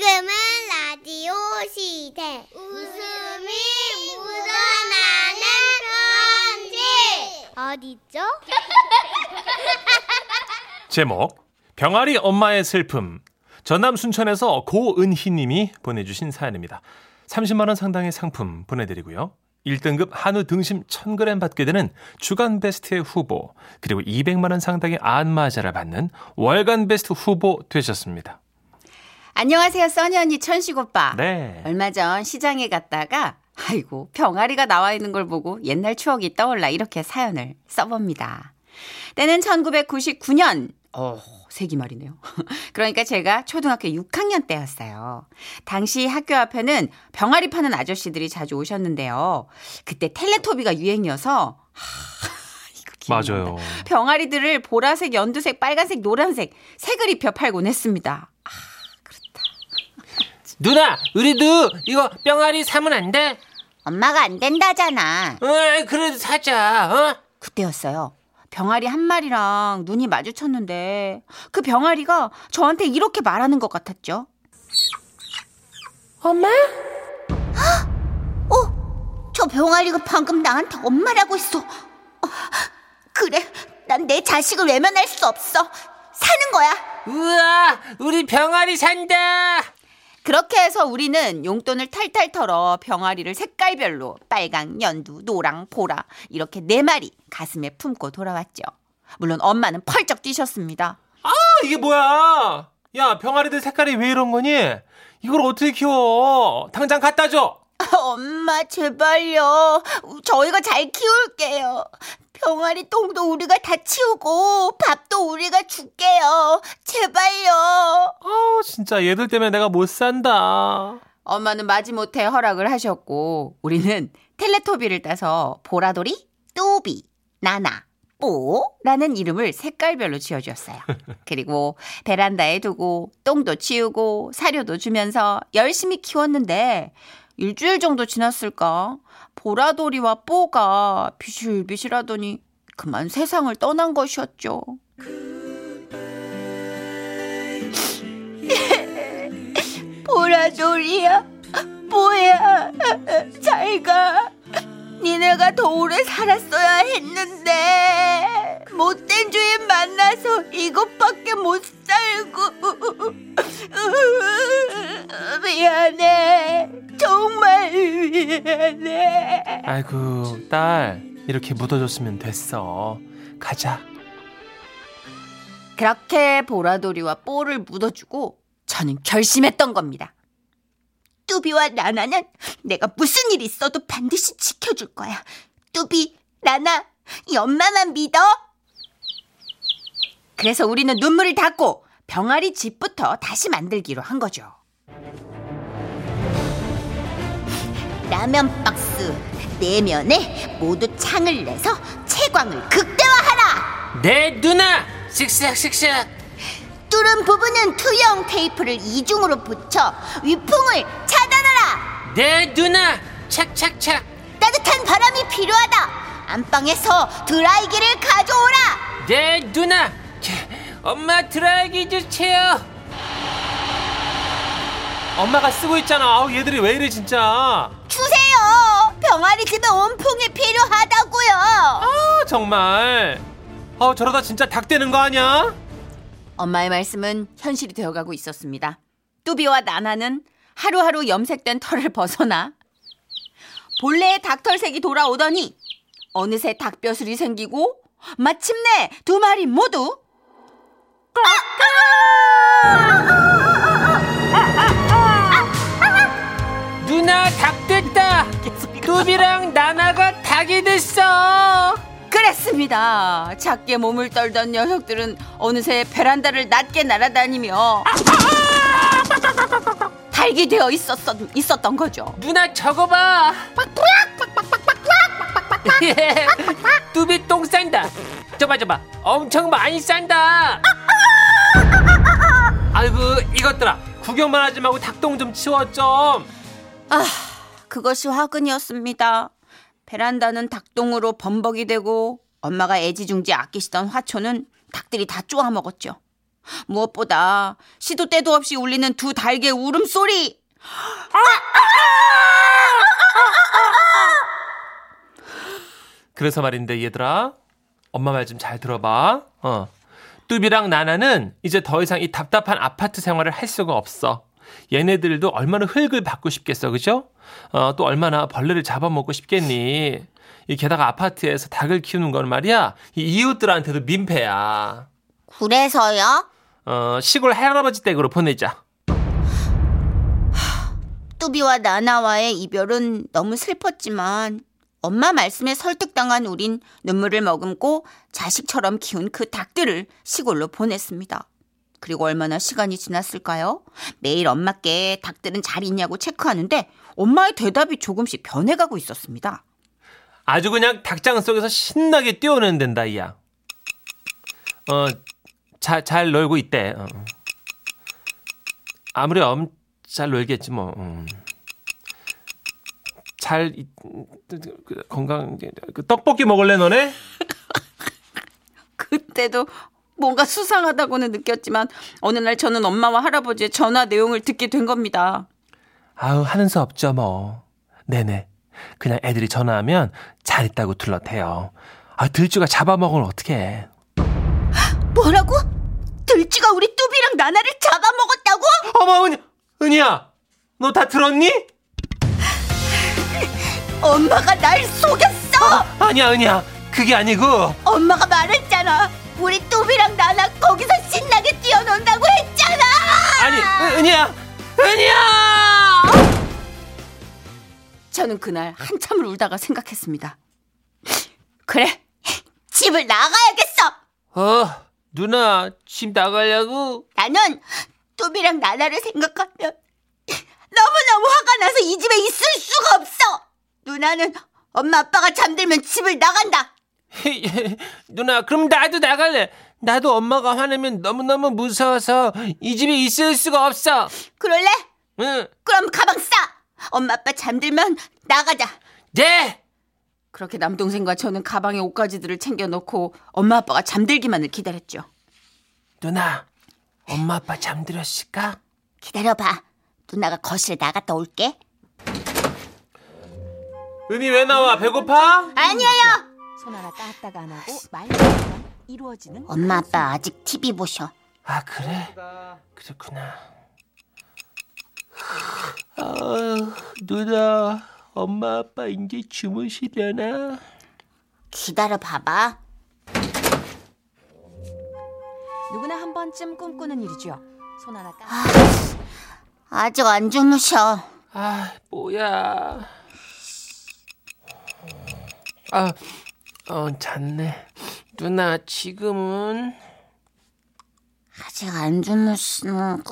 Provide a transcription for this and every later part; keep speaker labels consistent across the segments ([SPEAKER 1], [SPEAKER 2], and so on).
[SPEAKER 1] 지금은 라디오 시대. 웃음이 묻어나는 편지. 어디죠?
[SPEAKER 2] 제목 병아리 엄마의 슬픔 전남 순천에서 고은희 님이 보내주신 사연입니다. 30만 원 상당의 상품 보내드리고요. 1등급 한우 등심 1000g 받게 되는 주간 베스트의 후보 그리고 200만 원 상당의 안마자를 받는 월간 베스트 후보 되셨습니다.
[SPEAKER 3] 안녕하세요, 써니 언니 천식 오빠.
[SPEAKER 2] 네.
[SPEAKER 3] 얼마 전 시장에 갔다가 아이고 병아리가 나와 있는 걸 보고 옛날 추억이 떠올라 이렇게 사연을 써봅니다. 때는 1999년. 어, 세기 말이네요. 그러니까 제가 초등학교 6학년 때였어요. 당시 학교 앞에는 병아리 파는 아저씨들이 자주 오셨는데요. 그때 텔레토비가 유행이어서 하.
[SPEAKER 2] 맞아요.
[SPEAKER 3] 병아리들을 보라색, 연두색, 빨간색, 노란색 색을 입혀 팔곤 했습니다.
[SPEAKER 4] 누나, 우리도 이거 병아리 사면 안 돼?
[SPEAKER 3] 엄마가 안 된다잖아.
[SPEAKER 4] 어, 그래도 사자, 어?
[SPEAKER 3] 그때였어요. 병아리 한 마리랑 눈이 마주쳤는데 그 병아리가 저한테 이렇게 말하는 것 같았죠.
[SPEAKER 4] 엄마?
[SPEAKER 5] 어? 저 병아리가 방금 나한테 엄마라고 했어. 어, 그래, 난 내 자식을 외면할 수 없어. 사는 거야.
[SPEAKER 4] 우와, 우리 병아리 산다!
[SPEAKER 3] 그렇게 해서 우리는 용돈을 탈탈 털어 병아리를 색깔별로 빨강, 연두, 노랑, 보라 이렇게 네 마리 가슴에 품고 돌아왔죠. 물론 엄마는 펄쩍 뛰셨습니다.
[SPEAKER 2] 아, 이게 뭐야? 야, 병아리들 색깔이 왜 이런 거니? 이걸 어떻게 키워? 당장 갖다 줘!
[SPEAKER 5] 엄마, 제발요. 저희가 잘 키울게요. 병아리 똥도 우리가 다 치우고 밥도 우리가 줄게요. 제발요.
[SPEAKER 2] 아, 진짜 얘들 때문에 내가 못 산다.
[SPEAKER 3] 엄마는 마지못해 허락을 하셨고 우리는 텔레토비를 따서 보라돌이, 뚜비, 나나, 뽀라는 이름을 색깔별로 지어주었어요. 그리고 베란다에 두고 똥도 치우고 사료도 주면서 열심히 키웠는데 일주일 정도 지났을까 보라돌이와 뽀가 비실비실 하더니 그만 세상을 떠난 것이었죠.
[SPEAKER 5] 보라돌이야. 뭐야. 잘 가. 니네가 더 오래 살았어야 했는데 못된 주인 만나서 이것밖에 못 살고 미안해 정말 미안해
[SPEAKER 2] 아이고, 딸. 이렇게 묻어줬으면 됐어. 가자.
[SPEAKER 3] 그렇게 보라돌이와 뽀를 묻어주고 저는 결심했던 겁니다.
[SPEAKER 5] 뚜비와 라나는 내가 무슨 일 있어도 반드시 지켜줄 거야 뚜비 라나 이 엄마만 믿어
[SPEAKER 3] 그래서 우리는 눈물을 닦고 병아리 집부터 다시 만들기로 한 거죠.
[SPEAKER 5] 라면 박스 내면에 모두 창을 내서 채광을 극대화하라
[SPEAKER 4] 네, 누나! 씩싹!
[SPEAKER 5] 뚫은 부분은 투영 테이프를 이중으로 붙여 위풍을 차단하라.
[SPEAKER 4] 네, 누나! 착착착!
[SPEAKER 5] 따뜻한 바람이 필요하다. 안방에서 드라이기를 가져오라.
[SPEAKER 4] 네, 누나! 자, 엄마 드라이기 주세요!
[SPEAKER 2] 엄마가 쓰고 있잖아. 아우, 얘들이 왜 이래, 진짜.
[SPEAKER 5] 병아리 집에 온풍이 필요하다고요.
[SPEAKER 2] 아, 정말. 아, 저러다 진짜 닭 되는 거 아니야?
[SPEAKER 3] 엄마의 말씀은 현실이 되어가고 있었습니다. 뚜비와 나나는 하루하루 염색된 털을 벗어나 본래의 닭털색이 돌아오더니 어느새 닭벼슬이 생기고 마침내 두 마리 모두
[SPEAKER 4] 누나 닭 됐다! 뚜비랑 나나가 닭이 됐어!
[SPEAKER 3] 그랬습니다. 작게 몸을 떨던 녀석들은 어느새 베란다를 낮게 날아다니며 닭이 되어 있었, 있었던 거죠.
[SPEAKER 4] 누나 저거 봐! 뚜비 똥 싼다! 저봐 저봐 엄청 많이 싼다!
[SPEAKER 2] 아이고, 이것들아. 구경만 하지 말고 닭똥 좀 치워, 좀.
[SPEAKER 3] 아, 그것이 화근이었습니다. 베란다는 닭똥으로 범벅이 되고 엄마가 애지중지 아끼시던 화초는 닭들이 다 쪼아먹었죠. 무엇보다 시도 때도 없이 울리는 두 달개 울음소리.
[SPEAKER 2] 그래서 말인데 얘들아 엄마 말 좀 잘 들어봐. 어. 뚜비랑 나나는 이제 더 이상 이 답답한 아파트 생활을 할 수가 없어. 얘네들도 얼마나 흙을 받고 싶겠어, 그죠? 어, 또 얼마나 벌레를 잡아먹고 싶겠니? 이 게다가 아파트에서 닭을 키우는 건 말이야, 이 이웃들한테도 민폐야.
[SPEAKER 5] 그래서요?
[SPEAKER 2] 어, 시골 할아버지 댁으로 보내자.
[SPEAKER 5] 뚜비와 나나와의 이별은 너무 슬펐지만 엄마 말씀에 설득당한 우린 눈물을 머금고 자식처럼 키운 그 닭들을 시골로 보냈습니다. 그리고 얼마나 시간이 지났을까요? 매일 엄마께 닭들은 잘 있냐고 체크하는데 엄마의 대답이 조금씩 변해가고 있었습니다.
[SPEAKER 2] 아주 그냥 닭장 속에서 신나게 뛰어오는 된다, 이야. 어, 잘, 잘 놀고 있대. 어. 아무리 엄, 잘 놀겠지, 뭐. 음. 잘, 이- 그, 건강, 그 떡볶이 먹을래, 너네?
[SPEAKER 3] 그때도 뭔가 수상하다고는 느꼈지만 어느 날 저는 엄마와 할아버지의 전화 내용을 듣게 된 겁니다.
[SPEAKER 2] 아우, 하는 수 없죠, 뭐. 네네. 그냥 애들이 전화하면 잘 있다고 둘러대요. 아, 들쥐가 잡아먹으면 어떡해.
[SPEAKER 5] 뭐라고? 들쥐가 우리 뚜비랑 나나를 잡아먹었다고?
[SPEAKER 2] 어머, 은희, 은희야! 너 다 들었니?
[SPEAKER 5] 엄마가 날 속였어!
[SPEAKER 2] 아니야, 은희야. 그게 아니고.
[SPEAKER 5] 엄마가 말했잖아. 우리 뚜비랑 나나 거기서 신나게 뛰어논다고 했잖아.
[SPEAKER 2] 아니, 은- 은희야! 은희야!
[SPEAKER 3] 저는 그날 한참을 울다가 생각했습니다. 그래,
[SPEAKER 5] 집을 나가야겠어.
[SPEAKER 2] 어, 누나, 집 나가려고?
[SPEAKER 5] 나는 뚜비랑 나나를 생각하면 너무너무 화가 나서 이 집에 있을 수가 없어. 누나는 엄마 아빠가 잠들면 집을 나간다.
[SPEAKER 2] 누나, 그럼 나도 나갈래. 나도 엄마가 화내면 너무너무 무서워서 이 집에 있을 수가 없어.
[SPEAKER 5] 그럴래?
[SPEAKER 2] 응.
[SPEAKER 5] 그럼 가방 싸. 엄마 아빠 잠들면 나가자.
[SPEAKER 2] 네!
[SPEAKER 3] 그렇게 남동생과 저는 가방에 옷가지들을 챙겨 넣고 엄마 아빠가 잠들기만을 기다렸죠.
[SPEAKER 2] 누나, 엄마 아빠 잠들었을까?
[SPEAKER 5] 기다려봐. 누나가 거실에 나갔다 올게.
[SPEAKER 2] 은희 왜 나와? 배고파?
[SPEAKER 5] 아니에요.
[SPEAKER 6] 손 하나 까딱 안 하고 말만 이루어지는
[SPEAKER 5] 엄마 아빠 아직 TV 보셔.
[SPEAKER 2] 아, 그래? 그렇구나. 아, 누나, 엄마 아빠 이제 주무시려나?
[SPEAKER 5] 기다려 봐봐.
[SPEAKER 6] 누구나 한 번쯤 꿈꾸는 일이죠. 손 하나 까딱
[SPEAKER 5] 아직 안 주무셔.
[SPEAKER 2] 아, 뭐야. 아, 어, 잤네. 누나, 지금은?
[SPEAKER 5] 아직 안 주무시는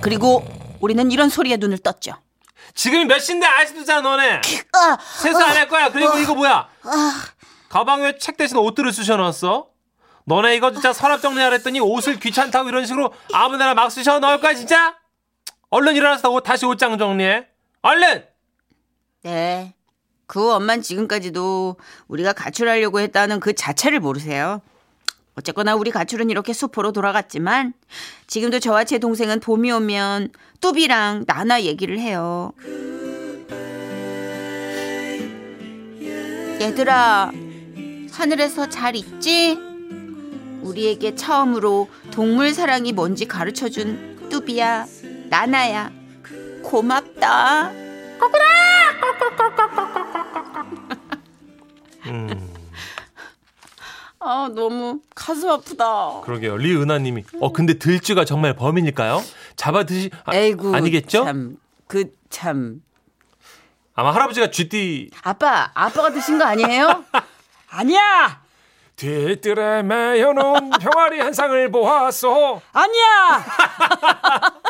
[SPEAKER 3] 그리고 우리는 이런 소리에 눈을 떴죠.
[SPEAKER 2] 지금이 몇 시인데 아직도 자, 너네?
[SPEAKER 5] 아,
[SPEAKER 2] 세수 안 할 거야. 그리고 이거 뭐야? 가방에 왜책 대신 옷들을 쑤셔넣었어? 너네 이거 진짜 서랍 정리하라 했더니 옷을 귀찮다고 이런 식으로 아무데나 막 쑤셔 넣을 거야, 진짜? 얼른 일어나서 옷, 다시 옷장 정리해. 얼른!
[SPEAKER 3] 네. 그 엄만 지금까지도 우리가 가출하려고 했다는 그 자체를 모르세요. 어쨌거나 우리 가출은 이렇게 수포로 돌아갔지만 지금도 저와 제 동생은 봄이 오면 뚜비랑 나나 얘기를 해요. 얘들아, 하늘에서 잘 있지? 우리에게 처음으로 동물 사랑이 뭔지 가르쳐준 뚜비야, 나나야. 고맙다.
[SPEAKER 2] 음,
[SPEAKER 3] 아, 너무 가슴 아프다.
[SPEAKER 2] 그러게요. 리은하님이. 어, 근데 들쥐가 정말 범인일까요? 잡아 드시, 아,
[SPEAKER 3] 에이구.
[SPEAKER 2] 아니겠죠?
[SPEAKER 3] 참, 그, 참.
[SPEAKER 2] 아마 할아버지가 쥐띠.
[SPEAKER 3] 아빠, 아빠가 드신 거 아니에요?
[SPEAKER 4] 아니야!
[SPEAKER 2] 뒤뜰에 매여놓은 병아리 한 쌍을 보았소.
[SPEAKER 4] 아니야!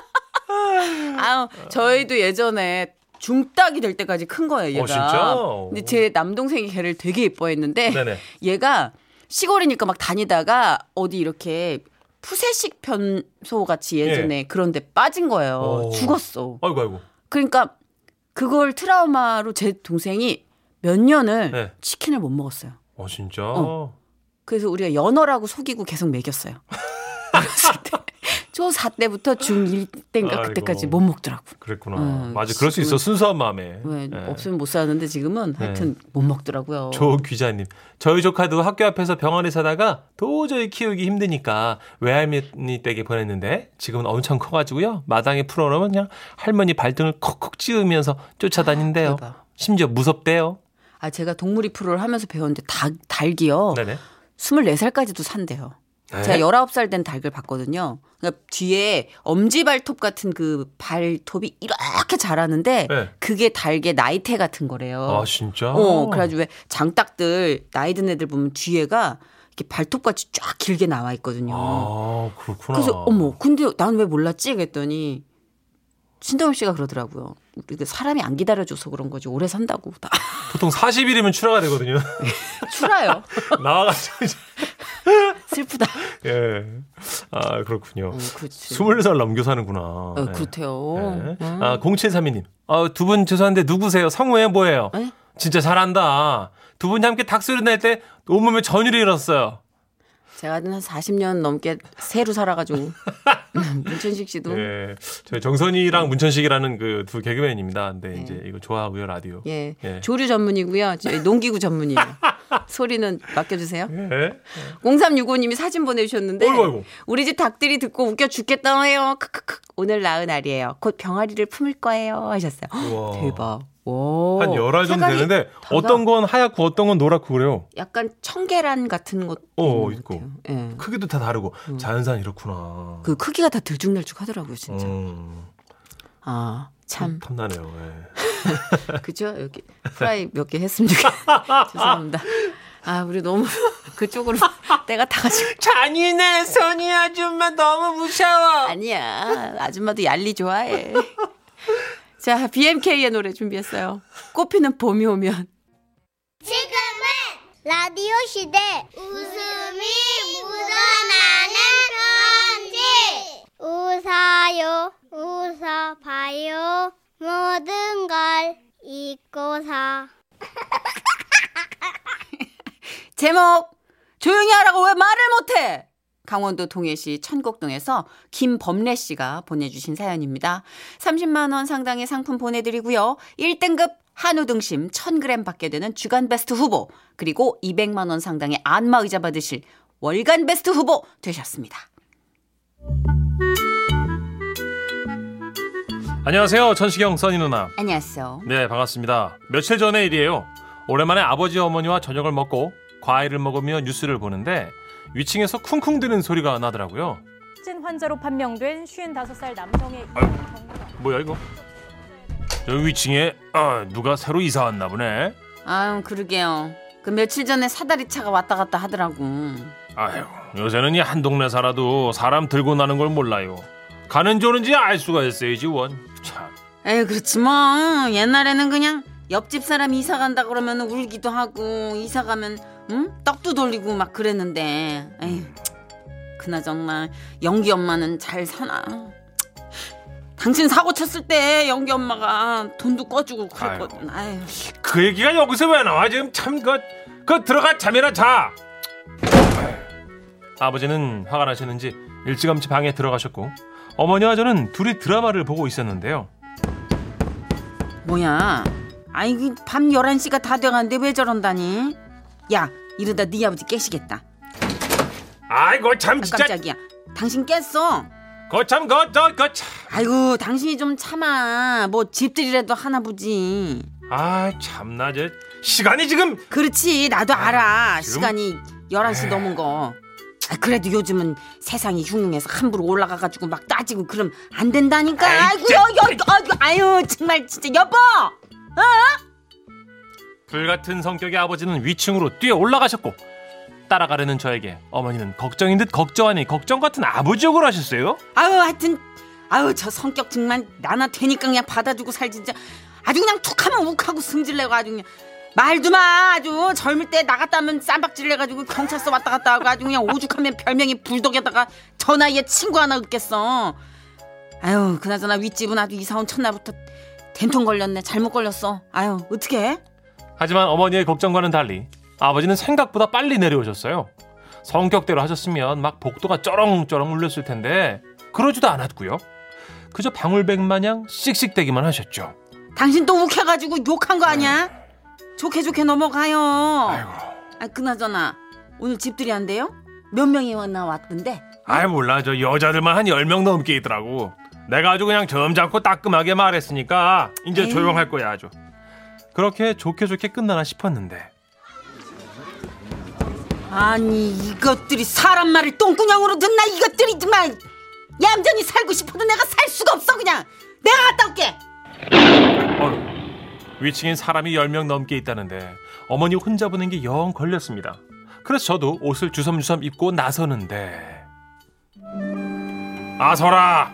[SPEAKER 3] 아유, 저희도 예전에 중딱이 될 때까지 큰 거예요, 얘가.
[SPEAKER 2] 어, 진짜?
[SPEAKER 3] 근데 제 남동생이 걔를 되게 예뻐했는데
[SPEAKER 2] 네네.
[SPEAKER 3] 얘가 시골이니까 막 다니다가 어디 이렇게 푸세식 편소 같이 예전에 그런데 빠진 거예요.
[SPEAKER 2] 오.
[SPEAKER 3] 죽었어.
[SPEAKER 2] 아이고, 아이고.
[SPEAKER 3] 그러니까 그걸 트라우마로 제 동생이 몇 년을
[SPEAKER 2] 네.
[SPEAKER 3] 치킨을 못 먹었어요.
[SPEAKER 2] 어 진짜.
[SPEAKER 3] 어. 그래서 우리가 연어라고 속이고 계속 먹였어요. 어렸을 때. 초4 때부터 중1 때인가
[SPEAKER 2] 아이고.
[SPEAKER 3] 그때까지 못 먹더라고.
[SPEAKER 2] 그랬구나.
[SPEAKER 3] 어,
[SPEAKER 2] 맞아. 그럴 수 있어. 순수한 마음에.
[SPEAKER 3] 왜
[SPEAKER 2] 예.
[SPEAKER 3] 없으면 못 사는데 지금은 하여튼 못 먹더라고요.
[SPEAKER 2] 조 귀자님. 저희 조카도 학교 앞에서 병원에 사다가 도저히 키우기 힘드니까 외할머니 댁에 보냈는데 지금은 엄청 커가지고요. 마당에 풀어놓으면 그냥 할머니 발등을 콕콕 찌으면서 쫓아다닌대요.
[SPEAKER 3] 대박.
[SPEAKER 2] 심지어 무섭대요.
[SPEAKER 3] 아 제가 동물이 프로를 하면서 배웠는데 닭 닭이요.
[SPEAKER 2] 네네.
[SPEAKER 3] 24살까지도 산대요.
[SPEAKER 2] 네?
[SPEAKER 3] 제가 19살 된 닭을 봤거든요. 그러니까 뒤에 엄지발톱 같은 그 발톱이 이렇게 자라는데
[SPEAKER 2] 네.
[SPEAKER 3] 그게 닭의 나이테 같은 거래요.
[SPEAKER 2] 아 진짜.
[SPEAKER 3] 어, 그래가지고 왜 장닭들 나이 든 애들 보면 뒤에가 이렇게 발톱같이 쫙 길게 나와 있거든요.
[SPEAKER 2] 아 그렇구나.
[SPEAKER 3] 그래서 어머, 근데 난 왜 몰랐지? 그랬더니 신동엽 씨가 그러더라고요. 우리 그 사람이 안 기다려줘서 그런 거지 오래 산다고 다
[SPEAKER 2] 보통 40일이면 출하가 되거든요.
[SPEAKER 3] 추라요.
[SPEAKER 2] 나와가지고
[SPEAKER 3] 슬프다.
[SPEAKER 2] 예. 아 그렇군요.
[SPEAKER 3] 어, 그렇지.
[SPEAKER 2] 20살 넘겨 사는구나.
[SPEAKER 3] 어,
[SPEAKER 2] 네.
[SPEAKER 3] 그렇대요.
[SPEAKER 2] 네.
[SPEAKER 3] 음.
[SPEAKER 2] 아, 0732님. 아, 두 분 죄송한데 누구세요? 성우에 뭐예요?
[SPEAKER 3] 에?
[SPEAKER 2] 진짜 잘한다. 두 분이 함께 닭소리 낼 때 온몸에 전율이 일었어요.
[SPEAKER 3] 제가 한 40년 넘게 새로 살아가지고 문천식 씨도
[SPEAKER 2] 예. 저희 정선이랑 문천식이라는 그 두 개그맨입니다. 근데 이제 이거 좋아하고요, 라디오.
[SPEAKER 3] 예.
[SPEAKER 2] 예.
[SPEAKER 3] 조류 전문이고요. 농기구 전문이에요. 소리는 맡겨주세요.
[SPEAKER 2] 예.
[SPEAKER 3] 0365님이 사진 보내주셨는데
[SPEAKER 2] 어이구, 어이구.
[SPEAKER 3] 우리 집 닭들이 듣고 웃겨 죽겠다 해요. 크크크. 오늘 낳은 알이에요. 곧 병아리를 품을 거예요. 하셨어요.
[SPEAKER 2] 우와.
[SPEAKER 3] 대박. 오.
[SPEAKER 2] 한 열알 정도 되는데
[SPEAKER 3] 다르다.
[SPEAKER 2] 어떤 건 하얗고 어떤 건 노랗고 그래요.
[SPEAKER 3] 약간 청계란 같은 것
[SPEAKER 2] 어,
[SPEAKER 3] 것
[SPEAKER 2] 있고.
[SPEAKER 3] 같아요. 예.
[SPEAKER 2] 크기도 다 다르고 자연산 이렇구나.
[SPEAKER 3] 그 크기가 다 들쭉날쭉하더라고요, 진짜.
[SPEAKER 2] 음,
[SPEAKER 3] 아, 참.
[SPEAKER 2] 탐나네요. 예.
[SPEAKER 3] 그죠? 여기 프라이 몇 개 했으면 좋겠 죄송합니다. 아, 우리 너무 그쪽으로 때가 타가지고.
[SPEAKER 4] 잔인해 선희 아줌마 너무 무서워.
[SPEAKER 3] 아니야. 아줌마도 얄리 좋아해. 자, BMK의 노래 준비했어요. 꽃피는 봄이 오면.
[SPEAKER 1] 지금은 라디오 시대 웃음이 묻어나는 편지 웃어요 웃어봐요 걸 잊고서
[SPEAKER 3] 제목 조용히 하라고 왜 말을 못해? 강원도 동해시 천곡동에서 김범래 씨가 보내주신 사연입니다. 30만 원 상당의 상품 보내드리고요. 1등급 한우 등심 1000g 받게 되는 주간 베스트 후보 그리고 200만 원 상당의 안마 의자 받으실 월간 베스트 후보 되셨습니다.
[SPEAKER 2] 안녕하세요. 천식영 써니 누나.
[SPEAKER 3] 안녕하세요.
[SPEAKER 2] 네, 반갑습니다. 며칠 전의 일이에요. 오랜만에 아버지 어머니와 저녁을 먹고 과일을 먹으며 뉴스를 보는데 위층에서 쿵쿵대는 소리가 나더라고요.
[SPEAKER 7] 진 환자로 판명된 55살 남성의
[SPEAKER 2] 뭐야 이거? 여기 위층에 아, 누가 새로 이사 왔나 보네.
[SPEAKER 3] 아유 그러게요. 그 며칠 전에 사다리 차가 왔다 갔다 하더라고.
[SPEAKER 2] 아유, 요새는 이 한 동네 살아도 사람 들고 나는 걸 몰라요. 가는 조는지 알 수가 있어야지 원. 참.
[SPEAKER 3] 에이 그렇지 뭐 옛날에는 그냥 옆집 사람 이사 간다 그러면 울기도 하고 이사 가면 응? 떡도 돌리고 막 그랬는데 에이 그나저나 영기 엄마는 잘 사나 당신 사고 쳤을 때 영기 엄마가 돈도 꿔주고 그랬거든 아유
[SPEAKER 2] 그 얘기가 여기서 왜 나와 지금 참그 그 들어가 잠이나 자. 아버지는 화가 나셨는지 일찌감치 방에 들어가셨고 어머니와 저는 둘이 드라마를 보고 있었는데요.
[SPEAKER 3] 뭐야? 아이고 밤 11시가 다 돼가는데 왜 저런다니? 야 이러다 네 아버지 깨시겠다.
[SPEAKER 2] 아이고 참
[SPEAKER 3] 아,
[SPEAKER 2] 진짜.
[SPEAKER 3] 깜짝이야. 당신 깼어.
[SPEAKER 2] 거참 거저 거 참.
[SPEAKER 3] 아이고 당신이 좀 참아. 뭐 집들이라도 하나 보지.
[SPEAKER 2] 아 참나 저. 시간이 지금
[SPEAKER 3] 그렇지. 나도 알아.
[SPEAKER 2] 지금?
[SPEAKER 3] 시간이 11시 넘은 거. 아, 그래도 요즘은 세상이 흉흉해서 함부로 올라가가지고 막 따지고 그럼 안 된다니까
[SPEAKER 2] 아이,
[SPEAKER 3] 아이고. 여, 여, 여, 아유 정말 진짜 여보
[SPEAKER 2] 불같은 성격의 아버지는 위층으로 뛰어 올라가셨고 따라가려는 저에게 어머니는 걱정인 듯 걱정 아니 걱정 같은 아버지 욕을 하셨어요.
[SPEAKER 3] 아유 하여튼 아유 저 성격 정말 나나 되니까 그냥 받아주고 살지 진짜 아주 그냥 툭하면 욱하고 승질내고 아주 그냥 말도 마 아주 젊을 때 나갔다면 쌈박질 내가지고 경찰서 왔다 갔다 하고 아주 그냥 오죽하면 별명이 불독에다가 저 나이에 친구 하나 얻겠어 아유 그나저나 윗집은 아주 이사 온 첫날부터 된통 걸렸네 잘못 걸렸어 아유 어떻게
[SPEAKER 2] 하지만 어머니의 걱정과는 달리 아버지는 생각보다 빨리 내려오셨어요. 성격대로 하셨으면 막 복도가 쩌렁쩌렁 울렸을 텐데 그러지도 않았고요. 그저 방울백 마냥 씩씩대기만 하셨죠.
[SPEAKER 3] 당신 또 욱해가지고 욕한 거 아니야? 좋게 좋게 넘어가요.
[SPEAKER 2] 아이고.
[SPEAKER 3] 아, 그나저나 오늘 집들이 한대요? 몇 명이 왔나 왔던데?
[SPEAKER 2] 아이 몰라 저 여자들만 한 10명 넘게 있더라고. 내가 아주 그냥 점잖고 따끔하게 말했으니까 이제
[SPEAKER 3] 에이.
[SPEAKER 2] 조용할 거야 아주. 그렇게 좋게 좋게 끝나나 싶었는데
[SPEAKER 3] 아니 이것들이 사람 말을 똥구녕으로 듣나 이것들이 정말 얌전히 살고 싶어도 내가 살 수가 없어 그냥 내가 갔다 올게
[SPEAKER 2] 위층엔 사람이 10명 넘게 있다는데 어머니 혼자 보낸 게영 걸렸습니다. 그래서 저도 옷을 주섬주섬 입고 나서는데 아서라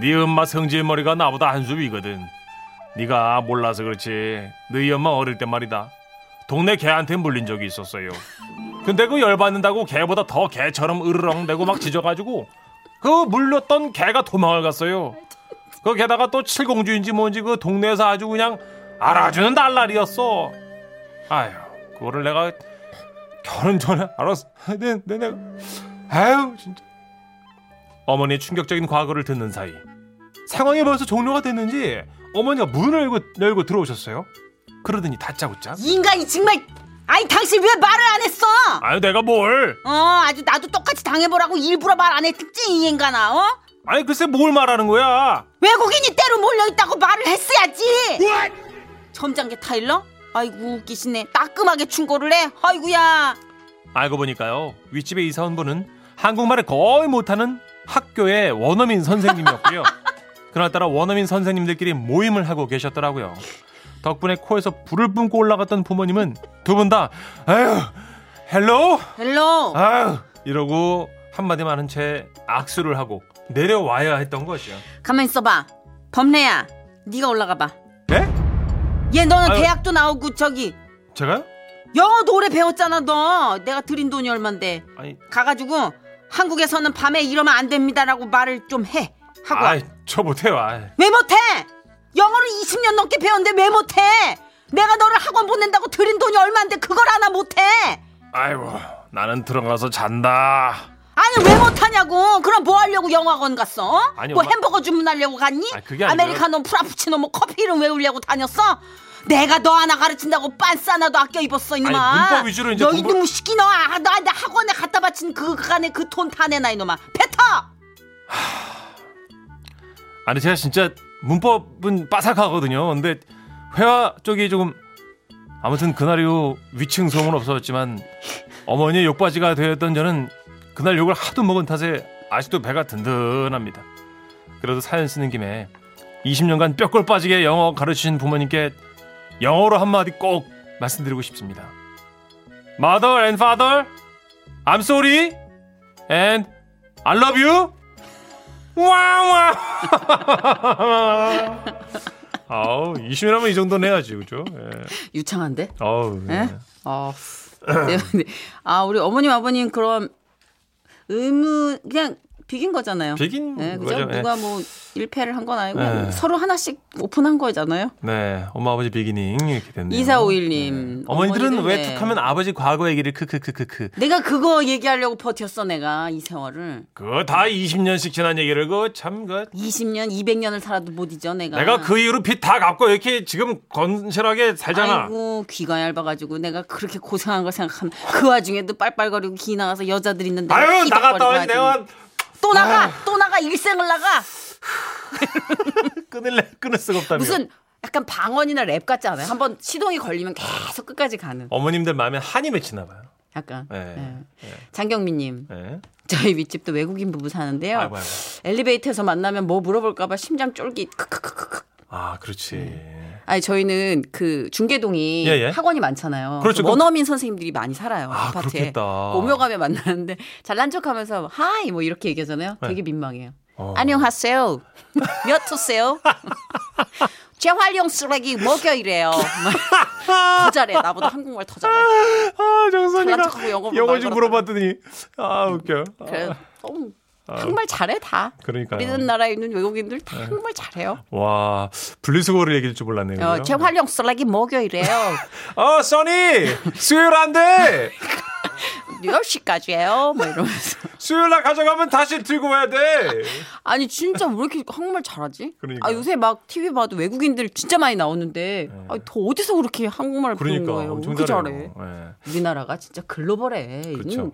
[SPEAKER 2] 네 엄마 성질머리가 나보다 한수 위거든. 네가 몰라서 그렇지 너희 엄마 어릴 때 말이다 동네 개한테 물린 적이 있었어요. 근데 그 열받는다고 개보다 더 개처럼 으르렁대고 막 짖어가지고 그 물렸던 개가 도망을 갔어요. 그 게다가 또 칠공주인지 뭔지 그 동네에서 아주 그냥 알아주는 날라리였어. 아유, 그거를 내가 결혼 전에 알았어. 내, 내, 내가. 아유, 진짜. 어머니의 충격적인 과거를 듣는 사이 상황이 벌써 종료가 됐는지 어머니가 문을 열고, 열고 들어오셨어요. 그러더니 다짜고짜.
[SPEAKER 3] 이 인간이 정말 아니 당신 왜 말을 안 했어
[SPEAKER 2] 아유, 내가 뭘?
[SPEAKER 3] 어 아주 나도 똑같이 당해보라고 일부러 말안 했지 이 인간아 어
[SPEAKER 2] 아니, 글쎄 뭘 말하는 거야?
[SPEAKER 3] 외국인이 때로 몰려있다고 말을 했어야지 점장계 타일러 아이고 웃기시네 따끔하게 충고를 해 아이고야
[SPEAKER 2] 알고 보니까요 윗집에 이사 온 분은 한국말을 거의 못하는 학교의 원어민 선생님이었고요. 그날따라 원어민 선생님들끼리 모임을 하고 계셨더라고요. 덕분에 코에서 불을 뿜고 올라갔던 부모님은 두 분 다 아유
[SPEAKER 3] hello hello
[SPEAKER 2] 아유 이러고 한마디만 한 채 악수를 하고 내려와야 했던 거죠.
[SPEAKER 3] 가만 있어봐 범래야 네가 올라가 봐
[SPEAKER 2] 네?
[SPEAKER 3] 얘 너는
[SPEAKER 2] 아유.
[SPEAKER 3] 대학도 나오고 저기
[SPEAKER 2] 제가요?
[SPEAKER 3] 영어도 오래 배웠잖아 너 내가 들인 돈이 얼만데
[SPEAKER 2] 아니
[SPEAKER 3] 가가지고 한국에서는 밤에 이러면 안 됩니다라고 말을 좀 해 하고 와.
[SPEAKER 2] 아이 저 못해요. 아이.
[SPEAKER 3] 왜 못해 영어를 20년 넘게 배웠는데 왜 못해 내가 너를 학원 보낸다고 들인 돈이 얼만데 그걸 하나 못해
[SPEAKER 2] 아이고 나는 들어가서 잔다.
[SPEAKER 3] 아니 왜 못하냐고. 그럼 뭐 하려고 영어학원 갔어? 어?
[SPEAKER 2] 아니,
[SPEAKER 3] 뭐
[SPEAKER 2] 엄마-
[SPEAKER 3] 햄버거 주문하려고 갔니?
[SPEAKER 2] 아니, 그게.
[SPEAKER 3] 아메리카노 프라푸치노 뭐 커피 이름 외우려고 다녔어? 내가 너 하나 가르친다고 빤스 하나도 아껴 입었어 이놈아.
[SPEAKER 2] 아니, 문법 위주로 이제
[SPEAKER 3] 너
[SPEAKER 2] 공부-
[SPEAKER 3] 이놈의 시끼 너. 아, 나한테 학원에 갖다 바친 그 그간에 그돈다 내놔 이놈아. 뱉어!
[SPEAKER 2] 아니 제가 진짜 문법은 빠삭하거든요. 근데 회화 쪽이 조금 아무튼 그날 이후 위층 소음은 없어졌지만 어머니의 욕바지가 되었던 저는 그날 욕을 하도 먹은 탓에 아직도 배가 든든합니다. 그래도 사연 쓰는 김에 20년간 뼈골 빠지게 영어 가르치신 부모님께 영어로 한마디 꼭 말씀드리고 싶습니다. Mother and father, I'm sorry and I love you. 와와. 아우 20년하면 이 정도는 해야지 그죠? 예.
[SPEAKER 3] 유창한데
[SPEAKER 2] 아우. 예.
[SPEAKER 3] 예? 어. 네, 네. 아 우리 어머님 아버님 그럼 의무 그냥 비긴 거잖아요.
[SPEAKER 2] 비긴
[SPEAKER 3] 네, 그죠?
[SPEAKER 2] 거죠. 예.
[SPEAKER 3] 누가 뭐 일패를 한 건 아니고
[SPEAKER 2] 네.
[SPEAKER 3] 서로 하나씩 오픈한 거잖아요.
[SPEAKER 2] 네, 엄마 아버지 비기닝 이렇게 됐네요.
[SPEAKER 3] 2451님.
[SPEAKER 2] 어머니들은
[SPEAKER 3] 어머니는
[SPEAKER 2] 왜
[SPEAKER 3] 왜?
[SPEAKER 2] 툭하면 아버지 과거 얘기를 크크크크크.
[SPEAKER 3] 내가 그거 얘기하려고 버텼어 내가 이 세월을
[SPEAKER 2] 그거 다 20년씩 지난 얘기를 그참그
[SPEAKER 3] 20년 200년을 살아도 못 잊어 내가
[SPEAKER 2] 내가 그 이후로 빚 다 갚고 이렇게 지금 건실하게 살잖아.
[SPEAKER 3] 아이고 귀가 얇아가지고 내가 그렇게 고생한 걸 생각하면 그 와중에도 빨빨거리고 기 나가서 여자들 있는데
[SPEAKER 2] 아유 나갔다
[SPEAKER 3] 하지.
[SPEAKER 2] 내가
[SPEAKER 3] 또 나가 또 나가 일생을 나가
[SPEAKER 2] 끊을래 끊을 수가 없다며.
[SPEAKER 3] 무슨 약간 방언이나 랩 같지 않아요? 한번 시동이 걸리면 계속 끝까지 가는
[SPEAKER 2] 어머님들 마음에 한이 맺히나 봐요.
[SPEAKER 3] 약간
[SPEAKER 2] 네.
[SPEAKER 3] 예. 장경민님
[SPEAKER 2] 네.
[SPEAKER 3] 저희 윗집도 외국인 부부 사는데요
[SPEAKER 2] 아이고 아이고.
[SPEAKER 3] 엘리베이터에서 만나면 뭐 물어볼까봐 심장 쫄깃 크크크크크
[SPEAKER 2] 아 그렇지.
[SPEAKER 3] 아니 저희는 그 중계동이
[SPEAKER 2] 예, 예.
[SPEAKER 3] 학원이 많잖아요.
[SPEAKER 2] 그렇죠.
[SPEAKER 3] 그 원어민 선생님들이 많이 살아요.
[SPEAKER 2] 아,
[SPEAKER 3] 아파트에.
[SPEAKER 2] 그렇겠다.
[SPEAKER 3] 오며 가며 만나는데 잘난 척하면서 하이 뭐 이렇게 얘기하잖아요. 되게 민망해요.
[SPEAKER 2] 어.
[SPEAKER 3] 안녕하세요. 몇 호세요? 재활용 쓰레기 먹여 이래요. 더 잘해. 나보다 한국말 더 잘해.
[SPEAKER 2] 아 정선이가
[SPEAKER 3] 영어
[SPEAKER 2] 영어
[SPEAKER 3] 말
[SPEAKER 2] 좀. 물어봤더니 아 웃겨.
[SPEAKER 3] 그래. 어, 한 국말 잘해 다.
[SPEAKER 2] 그러니까요.
[SPEAKER 3] 우리나라에 있는 외국인들 다 한국말 잘해요.
[SPEAKER 2] 와, 분리수거를 얘기할 줄 몰랐네요.
[SPEAKER 3] 어,
[SPEAKER 2] 그죠?
[SPEAKER 3] 제 활용 쓰레기 목요일이에요.
[SPEAKER 2] 어, 써니! 수요일 안 돼!
[SPEAKER 3] 10시까지예요. 뭐 이러면서.
[SPEAKER 2] 수요일 날 가져가면 다시 들고 와야 돼!
[SPEAKER 3] 아니 진짜 왜 이렇게 한국말 잘하지?
[SPEAKER 2] 그러니까.
[SPEAKER 3] 아 요새 막 TV 봐도 외국인들 진짜 많이 나오는데 아, 더 어디서 그렇게 한국말 배운
[SPEAKER 2] 그러니까.
[SPEAKER 3] 거예요?
[SPEAKER 2] 엄청
[SPEAKER 3] 그렇게.
[SPEAKER 2] 잘해? 예.
[SPEAKER 3] 우리나라가 진짜 글로벌해. 이건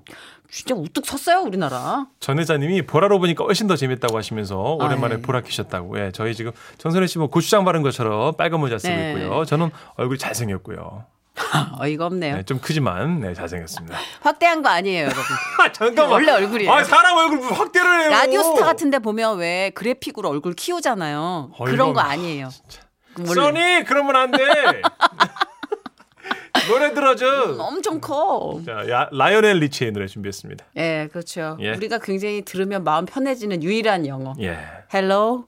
[SPEAKER 3] 진짜 우뚝 섰어요 우리나라.
[SPEAKER 2] 전 회장님이 보라로 보니까 훨씬 더 재밌다고 하시면서 오랜만에
[SPEAKER 3] 아, 예.
[SPEAKER 2] 보라 키셨다고. 예, 저희 지금 정선혜 씨뭐 고추장 바른 것처럼 빨간 모자 쓰고
[SPEAKER 3] 네.
[SPEAKER 2] 있고요. 저는 얼굴이 잘생겼고요.
[SPEAKER 3] 어이가 없네요.
[SPEAKER 2] 네, 좀 크지만 네, 잘생겼습니다.
[SPEAKER 3] 확대한 거 아니에요, 여러분.
[SPEAKER 2] 아, 잠깐만.
[SPEAKER 3] 원래 얼굴이에요.
[SPEAKER 2] 아, 사람 얼굴 뭐 확대를 해요.
[SPEAKER 3] 라디오 스타 같은데 보면 왜 그래픽으로 얼굴 키우잖아요.
[SPEAKER 2] 어이가
[SPEAKER 3] 그런 거
[SPEAKER 2] 없네.
[SPEAKER 3] 아니에요.
[SPEAKER 2] 써니 그러면 안 돼. 노래 들어줘.
[SPEAKER 3] 엄청 커.
[SPEAKER 2] 자, 야, 라이오넬 리치의 노래 준비했습니다.
[SPEAKER 3] 예, 그렇죠.
[SPEAKER 2] 예.
[SPEAKER 3] 우리가 굉장히 들으면 마음 편해지는 유일한 영어.
[SPEAKER 2] 예.
[SPEAKER 3] Hello,